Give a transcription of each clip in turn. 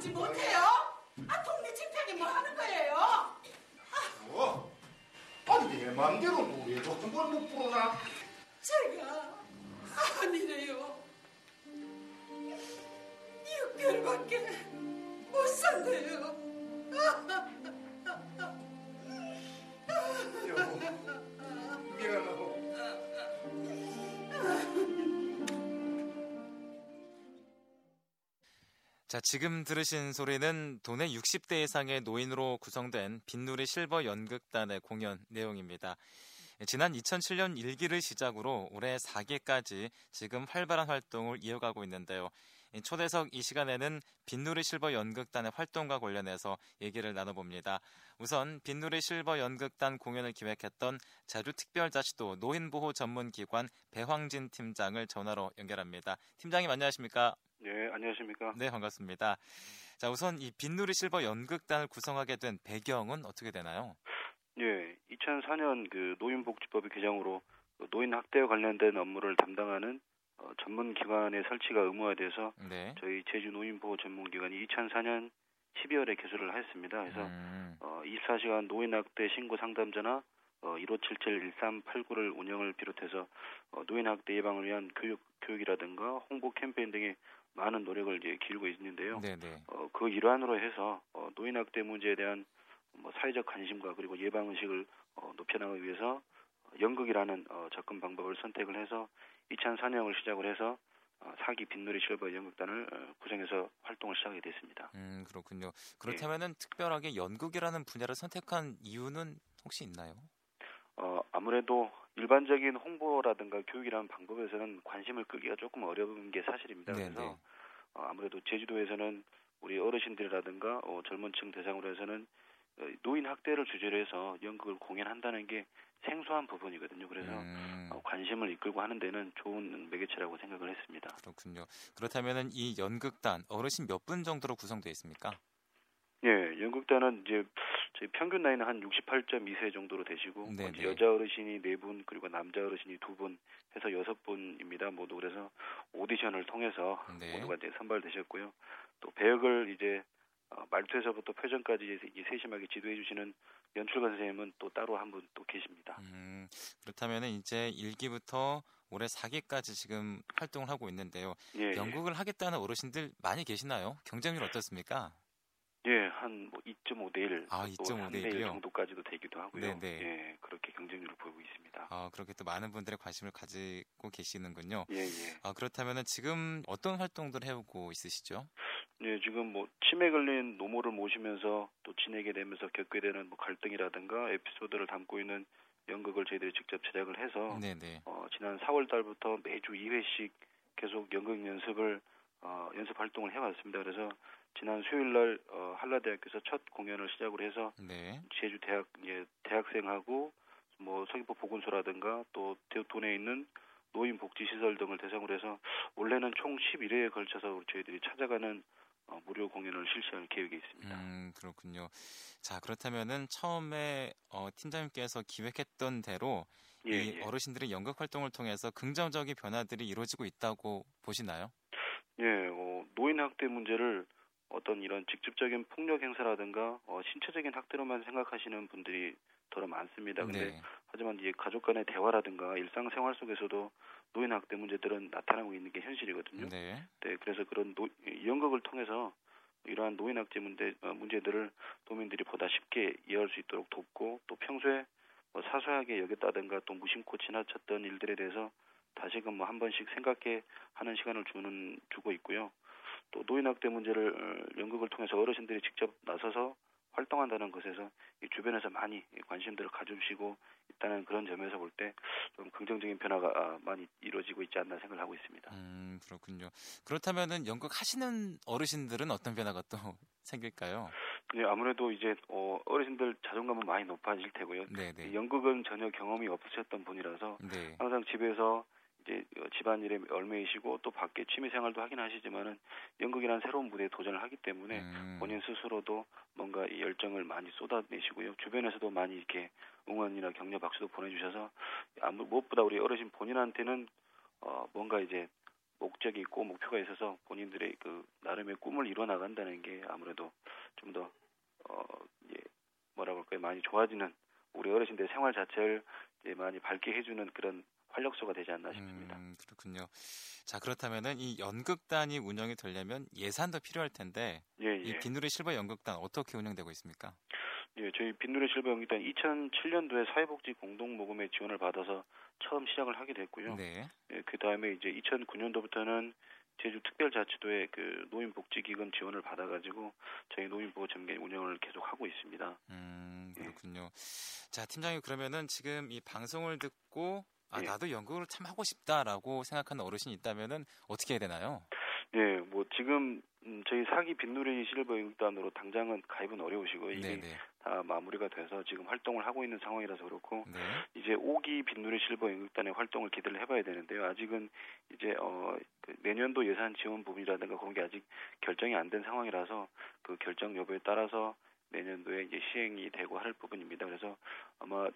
그만두지 못해요? 아 동네 집행이 뭐 하는 거예요? 어? 아내 맘대로 노래 같은 걸못 부르나? 제가 아니래요 6개월밖에 못 산대요 여보 자, 지금 들으신 소리는 도내 60대 이상의 노인으로 구성된 빈누리 실버 연극단의 공연 내용입니다. 지난 2007년 1기를 시작으로 올해 4기까지 지금 활발한 활동을 이어가고 있는데요. 초대석 이 시간에는 빈누리 실버 연극단의 활동과 관련해서 얘기를 나눠봅니다. 우선 빈누리 실버 연극단 공연을 기획했던 제주특별자치도 노인보호 전문기관 배황진 팀장을 전화로 연결합니다. 팀장님 안녕하십니까? 네, 안녕하십니까? 네, 반갑습니다. 자, 우선 이 빈누리 실버 연극단을 구성하게 된 배경은 어떻게 되나요? 예, 2004년 그 노인복지법의 개정으로 그 노인 학대와 관련된 업무를 담당하는 어, 전문 기관의 설치가 의무화돼서 네. 저희 제주 노인보호 전문 기관이 2004년 12월에 개설을 했습니다. 그래서 음, 어, 24시간 노인 학대 신고 상담 전화 어, 1577-1389를 운영을 비롯해서 어, 노인 학대 예방을 위한 교육 교육이라든가 홍보 캠페인 등의 많은 노력을 이제 기울고 있는데요. 네, 네. 어, 그 일환으로 해서 어, 노인 학대 문제에 대한 뭐 사회적 관심과 그리고 예방 의식을 어, 높여나가기 위해서 어, 연극이라는 어, 접근 방법을 선택을 해서 2004년을 시작을 해서 어, 사기 빈놀이 실버 연극단을 어, 구성해서 활동을 시작하게 됐습니다. 음, 그렇군요. 그렇다면은 특별하게 연극이라는 분야를 선택한 이유는 혹시 있나요? 어, 아무래도 일반적인 홍보라든가 교육이라는 방법에서는 관심을 끄기가 조금 어려운 게 사실입니다. 네, 그래서 네. 어, 아무래도 제주도에서는 우리 어르신들이라든가 어, 젊은층 대상으로 해서는 어, 노인 학대를 주제로 해서 연극을 공연한다는 게 생소한 부분이거든요. 그래서 음, 어, 관심을 이끌고 하는 데는 좋은 매개체라고 생각을 했습니다. 그렇군요. 그렇다면은 이 연극단 어르신 몇 분 정도로 구성되어 있습니까? 예, 연극단은 이제 저희 평균 나이는 한 68.2세 정도로 되시고 네, 어, 네. 여자 어르신이 네분 그리고 남자 어르신이 두분 해서 여섯 분입니다. 모두 그래서 오디션을 통해서 네. 모두가 이제 선발되셨고요. 또 배역을 이제 어, 말투에서부터 표정까지 이제 이 세심하게 지도해 주시는 연출가 선생님은 또 따로 한 분 또 계십니다. 음, 그렇다면은 이제 1기부터 올해 4기까지 지금 활동을 하고 있는데요. 예, 연극을 하겠다는 어르신들 많이 계시나요? 경쟁률 어떻습니까? 예, 한뭐 2.5대 1, 아, 또2.5대 3대 1 1이요? 정도까지도 되기도 하고요. 네, 네. 예, 그렇게 경쟁률을 보이고 있습니다. 아, 그렇게 또 많은 분들의 관심을 가지고 계시는군요. 예, 예. 아, 그렇다면은 지금 어떤 활동들 해오고 있으시죠? 네, 지금 뭐 치매 걸린 노모를 모시면서 또 지내게 되면서 겪게 되는 뭐 갈등이라든가 에피소드를 담고 있는 연극을 저희들이 직접 제작을 해서 네네. 어, 지난 4월 달부터 매주 2회씩 계속 연극 연습을 어, 연습 활동을 해왔습니다. 그래서 지난 수요일 날 어, 한라대학교에서 첫 공연을 시작으로 해서 네. 제주 대학 예, 대학생하고 뭐 서귀포 보건소라든가 또 대- 도내에 있는 노인 복지 시설 등을 대상으로 해서 원래는 총 11회에 걸쳐서 저희들이 찾아가는 어, 무료 공연을 실시할 계획이 있습니다. 음, 그렇군요. 자, 그렇다면은 처음에 어, 팀장님께서 기획했던 대로 예, 이 예. 어르신들의 연극 활동을 통해서 긍정적인 변화들이 이루어지고 있다고 보시나요? 예, 어, 노인 학대 문제를 어떤 이런 직접적인 폭력 행사라든가 어, 신체적인 학대로만 생각하시는 분들이 더러 많습니다. 근데 네. 하지만 이제 가족 간의 대화라든가 일상생활 속에서도 노인 학대 문제들은 나타나고 있는 게 현실이거든요. 네. 네, 그래서 그런 노, 이 연극을 통해서 이러한 노인 학대 문제 어, 문제들을 도민들이 보다 쉽게 이해할 수 있도록 돕고 또 평소에 뭐 사소하게 여겼다든가 또 무심코 지나쳤던 일들에 대해서 다시금 뭐 한 번씩 생각해 하는 시간을 주는 주고 있고요. 또 노인 학대 문제를 어, 연극을 통해서 어르신들이 직접 나서서 활동한다는 것에서 이 주변에서 많이 관심들을 가져주시고 있다는 그런 점에서 볼 때 좀 긍정적인 변화가 아, 많이 이루어지고 있지 않나 생각을 하고 있습니다. 음, 그렇군요. 그렇다면은 연극 하시는 어르신들은 어떤 변화가 또 생길까요? 네, 아무래도 이제 어, 어르신들 자존감은 많이 높아질 테고요. 네, 네. 연극은 전혀 경험이 없으셨던 분이라서 네. 항상 집에서 이제 어, 집안일에 얼매이시고 또 밖에 취미 생활도 하긴 하시지만은 연극이라는 새로운 무대에 도전을 하기 때문에 음, 본인 스스로도 뭔가 이 열정을 많이 쏟아내시고요. 주변에서도 많이 이렇게 응원이나 격려 박수도 보내주셔서 아무 무엇보다 우리 어르신 본인한테는 어 뭔가 이제 목적이 있고 목표가 있어서 본인들의 그 나름의 꿈을 이뤄 나간다는 게 아무래도 좀더어 이제 뭐라 그럴까요 많이 좋아지는 우리 어르신들 생활 자체를 이제 많이 밝게 해주는 그런 활력소가 되지 않나 싶습니다. 음, 그렇군요. 자, 그렇다면은 이 연극단이 운영이 되려면 예산도 필요할 텐데 예, 이 예. 빈누리 실버 연극단 어떻게 운영되고 있습니까? 예, 저희 빈누리 실버 연극단 2007년도에 사회복지 공동 모금의 지원을 받아서 처음 시작을 하게 됐고요. 네. 예, 그 다음에 이제 2009년도부터는 제주 특별자치도의 그 노인복지기금 지원을 받아가지고 저희 노인보호 전개 운영을 계속 하고 있습니다. 음, 예. 그렇군요. 자, 팀장님 그러면은 지금 이 방송을 듣고 아, 예. 나도 연극을 참 하고 싶다라고 생각하는 어르신이 있다면은 어떻게 해야 되나요? 예, 뭐 지금 음, 저희 사기 빈누리 실버 연극단으로 당장은 가입은 어려우시고 이게 네, 네. 다 마무리가 돼서 지금 활동을 하고 있는 상황이라서 그렇고 네. 이제 5기 빈누리 실버 연극단의 활동을 기대를 해봐야 되는데요. 아직은 이제 어, 그 내년도 예산 지원 부분이라든가 그런 게 아직 결정이 안 된 상황이라서 그 결정 여부에 따라서 내년도에 이제 시행이 되고 할 부분입니다. 그래서 아마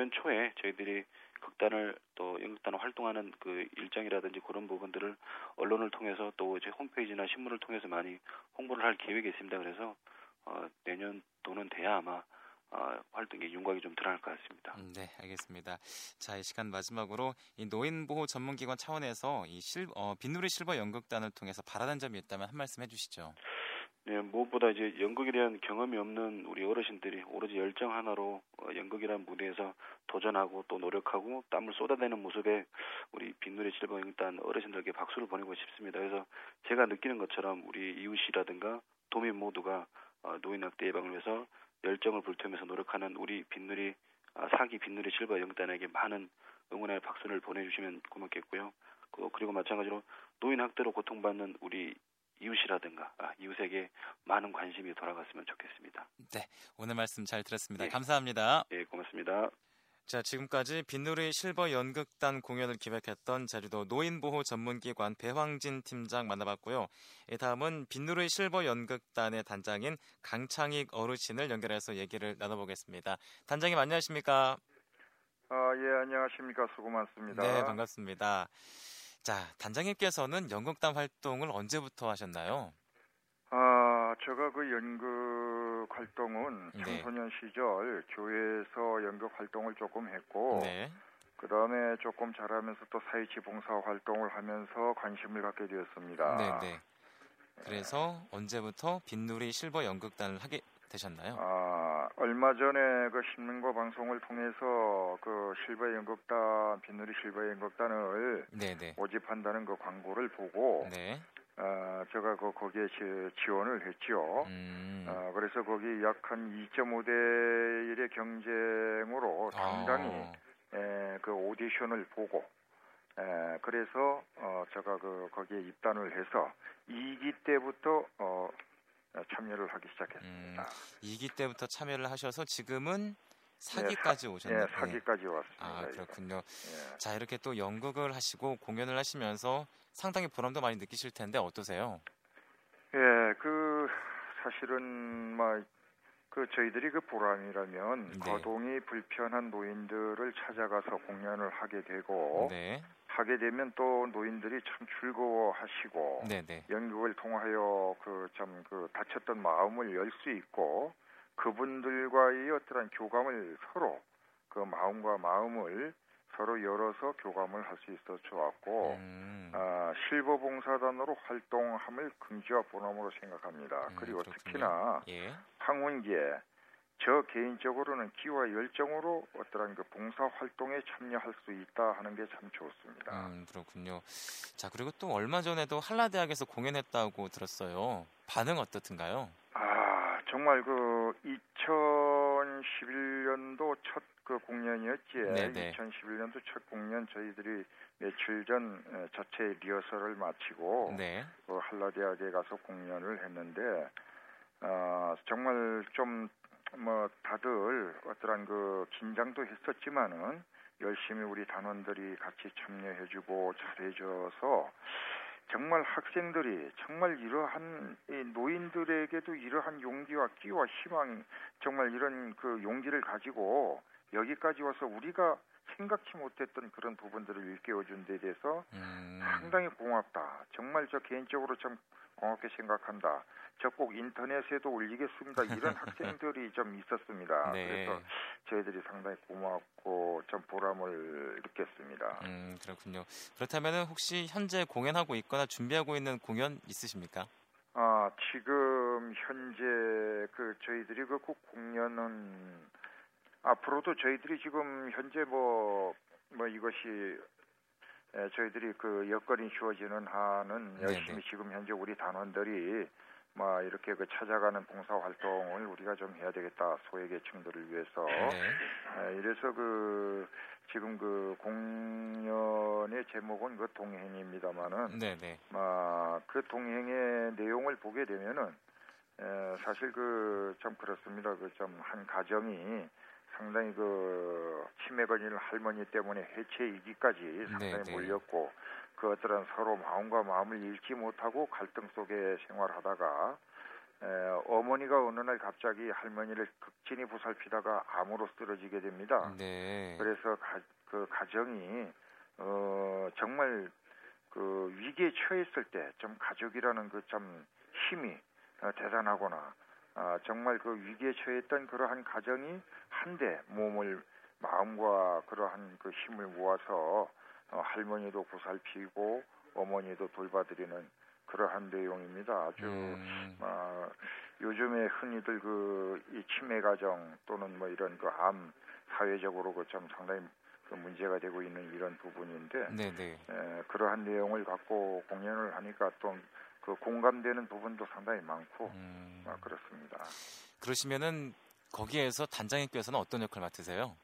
내년 초에 저희들이 극단을 또 연극단을 활동하는 그 일정이라든지 그런 부분들을 언론을 통해서 또 이제 홈페이지나 신문을 통해서 많이 홍보를 할 계획이 있습니다. 그래서 어, 내년 도는 돼야 아마 어, 활동의 윤곽이 좀 드러날 것 같습니다. 음, 네, 알겠습니다. 자, 이 시간 마지막으로 이 노인보호 전문기관 차원에서 이 실, 어, 빈누리 실버 연극단을 통해서 바라는 점이 있다면 한 말씀 해주시죠. 네, 무엇보다 이제 연극에 대한 경험이 없는 우리 어르신들이 오로지 열정 하나로 어, 연극이라는 무대에서 도전하고 또 노력하고 땀을 쏟아내는 모습에 우리 빈누리 실버 연극단 어르신들에게 박수를 보내고 싶습니다. 그래서 제가 느끼는 것처럼 우리 이웃이라든가 도민 모두가 어, 노인 학대 예방을 위해서 열정을 불태우면서 노력하는 우리 빈누리 아, 사기 빈누리 실버 연극단에게 많은 응원의 박수를 보내주시면 고맙겠고요. 그- 그리고 마찬가지로 노인 학대로 고통받는 우리 이웃이라든가 아, 이웃에게 많은 관심이 돌아갔으면 좋겠습니다. 네, 오늘 말씀 잘 들었습니다. 예. 감사합니다. 예, 고맙습니다. 자, 지금까지 빈누리 실버 연극단 공연을 기획했던 제주도 노인보호 전문기관 배황진 팀장 만나봤고요. 예, 다음은 빈누리 실버 연극단의 단장인 강창익 어르신을 연결해서 얘기를 나눠보겠습니다. 단장님 안녕하십니까? 아, 예, 안녕하십니까. 수고 많습니다. 네, 반갑습니다. 자, 단장님께서는 연극단 활동을 언제부터 하셨나요? 아, 제가 그 연극 활동은 네. 청소년 시절 교회에서 연극 활동을 조금 했고, 네. 그 다음에 조금 자라면서 또 사회치 봉사 활동을 하면서 관심을 갖게 되었습니다. 네, 네. 그래서 언제부터 빈누리 실버 연극단을 하게 되셨나요? 아, 얼마 전에 그 신문과 방송을 통해서 그 실버 연극단, 빈누리 실버 연극단을 네, 네. 모집한다는 그 광고를 보고, 네. 아, 제가 그 거기에 지- 지원을 했죠. 음. 아, 그래서 거기 약 한 2.5대 1의 경쟁으로 상당히 아, 에, 그 오디션을 보고 에, 그래서 어, 제가 그 거기에 입단을 해서 2기 때부터 어, 참여를 하기 시작했습니다. 2기 때부터 참여를 하셔서 지금은 네, 4기까지 사- 오셨네요. 예, 4기까지 왔습니다. 아. 그렇군요. 예. 자, 이렇게 또 연극을 하시고 공연을 하시면서 상당히 보람도 많이 느끼실 텐데 어떠세요? 예, 그 사실은 막 그 저희들이 그 보람이라면 네. 거동이 불편한 노인들을 찾아가서 공연을 하게 되고 네. 하게 되면 또 노인들이 참 즐거워하시고 네, 네. 연극을 통하여 그참그 다쳤던 마음을 열 수 있고 그분들과의 어떠한 교감을 서로 그 마음과 마음을 서로 열어서 교감을 할 수 있어 좋았고 음. 아, 실버 봉사단으로 활동함을 긍지와 보람으로 생각합니다. 음, 그리고 그렇군요. 특히나 예. 황혼기에 저 개인적으로는 기와 열정으로 어떠한 그 봉사 활동에 참여할 수 있다 하는 게 참 좋습니다. 음, 그렇군요. 자, 그리고 또 얼마 전에도 한라 대학에서 공연했다고 들었어요. 반응 어떻든가요? 아, 정말 그 2011년도 첫 그 공연이었지. 네네. 2011년도 첫 공연 저희들이 며칠 전 에, 자체 리허설을 마치고 네. 그 한라 대학에 가서 공연을 했는데 어, 정말 좀 뭐 다들 어떠한 그 긴장도 했었지만은 열심히 우리 단원들이 같이 참여해주고 잘해줘서 정말 학생들이 정말 이러한 이 노인들에게도 이러한 용기와 끼와 희망 정말 이런 그 용기를 가지고 여기까지 와서 우리가 생각지 못했던 그런 부분들을 일깨워준 데 대해서 음, 상당히 고맙다. 정말 저 개인적으로 참 고맙게 생각한다. 저 꼭 인터넷에도 올리겠습니다. 이런 학생들이 좀 있었습니다. 네. 그래서 저희들이 상당히 고맙고 좀 보람을 느꼈습니다. 음, 그렇군요. 그렇다면 혹시 현재 공연하고 있거나 준비하고 있는 공연 있으십니까? 아 지금 현재 그 저희들이 그꼭 공연은 앞으로도 저희들이 지금 현재 뭐 뭐 이것이 에, 저희들이 그 여건이 주어지는 한은 네네. 열심히 지금 현재 우리 단원들이 뭐 이렇게 그 찾아가는 봉사 활동을 우리가 좀 해야 되겠다 소외 계층들을 위해서 네. 에, 이래서 그 지금 그 공연의 제목은 그 동행입니다만은 네, 네. 아, 그 동행의 내용을 보게 되면은 에, 사실 그 참 그렇습니다. 그 좀 한 가정이 상당히 그 치매 걸리는 할머니 때문에 해체이기까지 상당히 네, 네. 몰렸고 그 어떠한 서로 마음과 마음을 잃지 못하고 갈등 속에 생활하다가 에, 어머니가 어느 날 갑자기 할머니를 극진히 보살피다가 암으로 쓰러지게 됩니다. 네. 그래서 가, 그 가정이 어 정말 그 위기에 처했을 때 좀 가족이라는 그 참 힘이 어, 대단하거나 아, 정말 그 위기에 처했던 그러한 가정이 한데 몸을 마음과 그러한 그 힘을 모아서 어, 할머니도 보살피고 어머니도 돌봐드리는 그러한 내용입니다. 아주 음, 아, 요즘에 흔히들 그 이 치매 가정 또는 뭐 이런 그 암 사회적으로 그좀 상당히 그 문제가 되고 있는 이런 부분인데 네, 네. 에, 그러한 내용을 갖고 공연을 하니까 또 그 공감되는 부분도 상당히 많고 음, 아, 그렇습니다. 그러시면은 거기에서 단장님께서는 어떤 역할 맡으세요?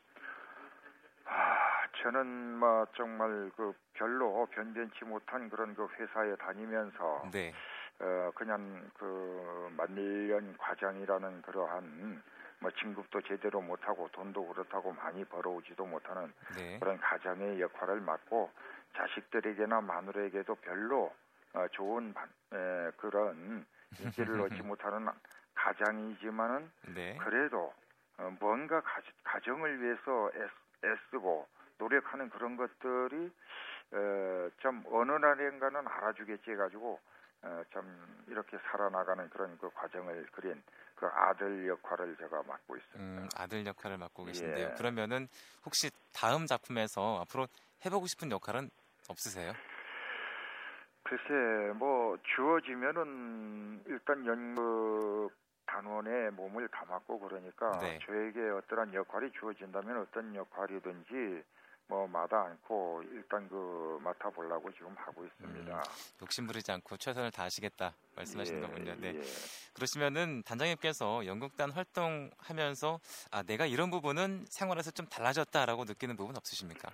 아, 저는 뭐 정말 그 별로 변변치 못한 그런 그 회사에 다니면서 네. 어, 그냥 그 만년 과장이라는 그러한 뭐 진급도 제대로 못하고 돈도 그렇다고 많이 벌어오지도 못하는 네. 그런 가장의 역할을 맡고 자식들에게나 마누라에게도 별로 어, 좋은 반- 에, 그런 인기를 얻지 못하는 가장이지만은 네. 그래도 어, 뭔가 가, 가 정을 위해서 애, 애쓰고 노력하는 그런 것들이 어, 좀 어느 날인가는 알아주겠지 해가지고 어, 좀 이렇게 살아나가는 그런 그 과정을 그린 그 아들 역할을 제가 맡고 있습니다. 음, 아들 역할을 맡고 계신데요. 예. 그러면은 혹시 다음 작품에서 앞으로 해보고 싶은 역할은 없으세요? 글쎄 뭐 주어지면은 일단 연극 단원의 몸을 담았고 그러니까 네. 저에게 어떠한 역할이 주어진다면 어떤 역할이든지 뭐 마다 않고 일단 그 맡아보려고 지금 하고 있습니다. 욕심 부리지 않고 최선을 다하시겠다 말씀하시는 예, 거군요. 네. 예. 그러시면은 단장님께서 연극단 활동하면서 아 내가 이런 부분은 생활에서 좀 달라졌다라고 느끼는 부분 없으십니까?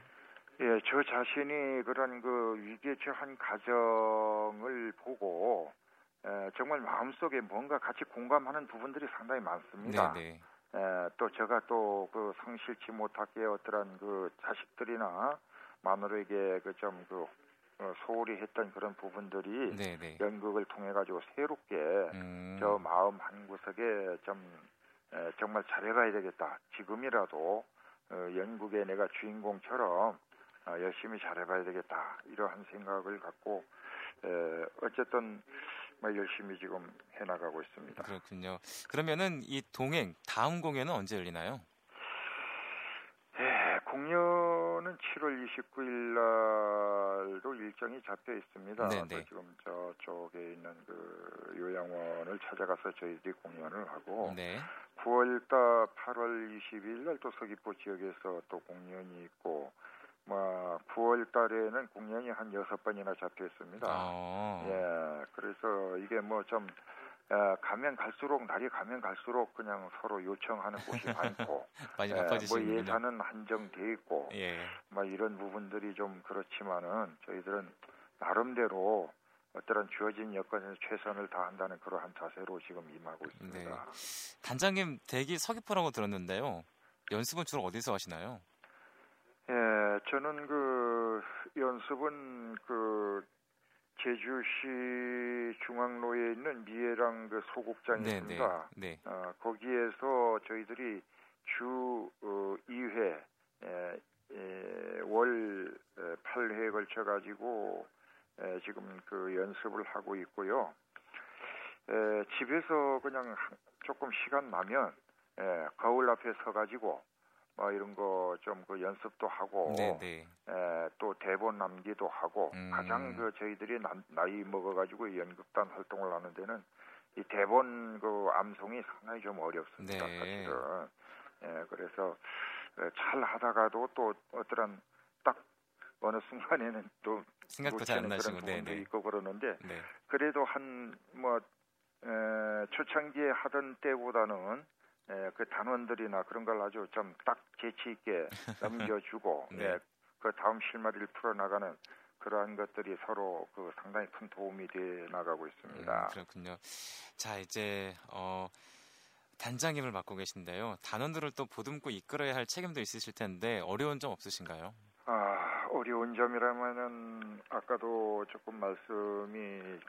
예, 저 자신이 그런 그 위기에 처한 가정을 보고 에, 정말 마음속에 뭔가 같이 공감하는 부분들이 상당히 많습니다. 네, 네. 에, 또 제가 또그 성실치 못하게 어떠한 그 자식들이나 마누라에게 그좀그 소홀히 했던 그런 부분들이 네, 네. 연극을 통해 가지고 새롭게 음, 저 마음 한 구석에 좀 에, 정말 잘해가야 되겠다. 지금이라도 어, 연극의 내가 주인공처럼 어, 열심히 잘해봐야 되겠다. 이러한 생각을 갖고 에, 어쨌든 뭐 열심히 지금 해나가고 있습니다. 그렇군요. 그러면은 이 동행 다음 공연은 언제 열리나요? 예, 공연은 7월 29일 날도 일정이 잡혀 있습니다. 네네. 또 지금 저쪽에 있는 그 요양원을 찾아가서 저희들이 공연을 하고 네. 9월달 8월 20일 날 또 서귀포 지역에서 또 공연이 있고 뭐 9월 달에는 공연이 한 여섯 번이나 잡혀 있습니다. 어, 예, 그래서 이게 뭐좀 에, 가면 갈수록 날이 가면 갈수록 그냥 서로 요청하는 곳이 많고 많이 에, 뭐 바빠지시는군요. 예산은 한정돼 있고 예. 뭐 이런 부분들이 좀 그렇지만은 저희들은 나름대로 어떠한 주어진 여건에서 최선을 다한다는 그러한 자세로 지금 임하고 있습니다. 단장님 댁이 서귀포라고 들었는데요. 연습은 주로 어디서 하시나요? 예, 저는 그 연습은 그 제주시 중앙로에 있는 미애랑 그 소극장이 네, 네, 있습니다. 네. 어, 거기에서 저희들이 주 어, 2회 에, 에, 월 에, 8회에 걸쳐 가지고 에, 지금 그 연습을 하고 있고요. 에, 집에서 그냥 한- 조금 시간 나면 에, 거울 앞에 서 가지고 뭐 이런 거 좀 그 연습도 하고 네, 네. 에, 또 대본 남기도 하고 음. 가장 그 저희들이 나, 나이 먹어가지고 연극단 활동을 하는 데는 이 대본 그 암송이 상당히 좀 어렵습니다 네. 사실은 예, 그래서 에, 잘 하다가도 또 어떠한 딱 어느 순간에는 또 생각도 잘안 나시고, 그런 네, 네. 있고 그러는데 네. 그래도 한뭐 초창기에 하던 때보다는 에, 그 단원들이나 그런 걸 아주 좀 딱 재치 있게 넘겨주고 네. 예, 그 다음 실마리를 풀어나가는 그러한 것들이 서로 그 상당히 큰 도움이 돼 나가고 있습니다. 음, 그렇군요. 자, 이제 어 단장님을 맡고 계신데요. 단원들을 또 보듬고 이끌어야 할 책임도 있으실 텐데 어려운 점 없으신가요? 아, 어려운 점이라면은 아까도 조금 말씀이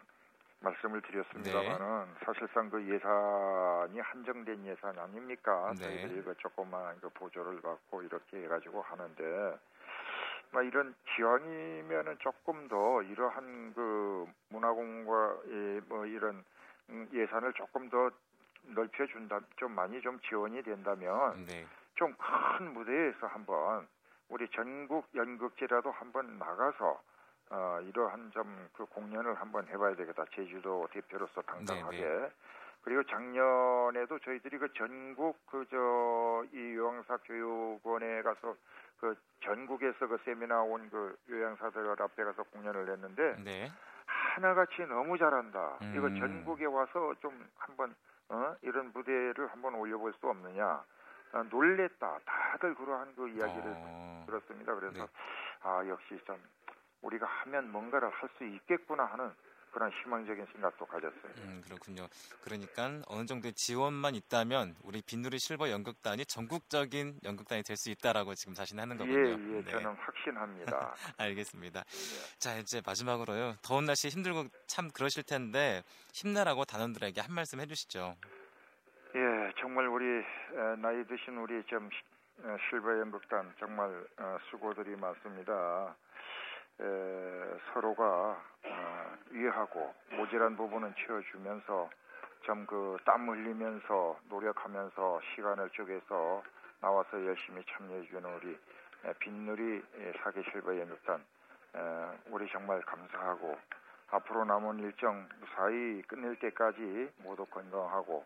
말씀을 드렸습니다만은 사실상 그 예산이 한정된 예산 아닙니까? 네. 저희들이 그 조그만 그 보조를 받고 이렇게 해가지고 하는데 뭐 이런 기왕이면은 조금 더 이러한 그 문화공과 이뭐 이런 음, 예산을 조금 더 넓혀준다, 좀 많이 좀 지원이 된다면 네. 좀큰 무대에서 한번 우리 전국 연극제라도 한번 나가서 어, 이러한 좀 그 공연을 한번 해봐야 되겠다. 제주도 대표로서 당당하게. 네, 그리고 작년에도 저희들이 그 전국 그 저 이 요양사 교육원에 가서 그 전국에서 그 세미나 온 그 요양사들 앞에 가서 공연을 했는데 네. 하나같이 너무 잘한다. 음. 이거 전국에 와서 좀 한번 어? 이런 무대를 한번 올려볼 수 없느냐. 아, 놀랬다. 다들 그러한 그 이야기를 어, 들었습니다. 그래서 네. 아 역시 좀 우리가 하면 뭔가를 할 수 있겠구나 하는 그런 희망적인 생각도 가졌어요. 음, 그렇군요. 그러니까 어느 정도의 지원만 있다면 우리 빈누리 실버 연극단이 전국적인 연극단이 될 수 있다라고 지금 자신하는 거군요. 예, 예, 네. 저는 확신합니다. 알겠습니다. 예. 자, 이제 마지막으로요. 더운 날씨 힘들고 참 그러실 텐데 힘내라고 단원들에게 한 말씀 해주시죠. 예, 정말 우리 에, 나이 드신 우리 좀 시- 어, 실버 연극단 정말 어, 수고들이 많습니다. 에, 서로가 어, 이해하고 모자란 부분은 채워주면서 좀그땀 흘리면서 노력하면서 시간을 쪼개서 나와서 열심히 참여해주는 우리 에, 빈누리 에, 사계 실버 연극단 에, 우리 정말 감사하고 앞으로 남은 일정 무사히 끝낼 때까지 모두 건강하고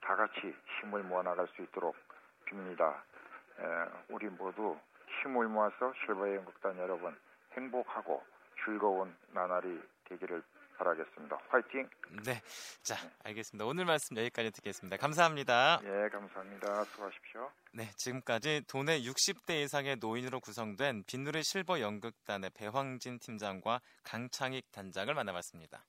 다 같이 힘을 모아 나갈 수 있도록 빕니다. 에, 우리 모두 힘을 모아서 실버 연극단 여러분 행복하고 즐거운 나날이 되기를 바라겠습니다. 화이팅! 네. 자, 알겠습니다. 오늘 말씀 여기까지 듣겠습니다. 감사합니다. 예, 감사합니다. 수고하십시오. 네, 지금까지 도내 60대 이상의 노인으로 구성된 빈누리 실버 연극단의 배황진 팀장과 강창익 단장을 만나봤습니다.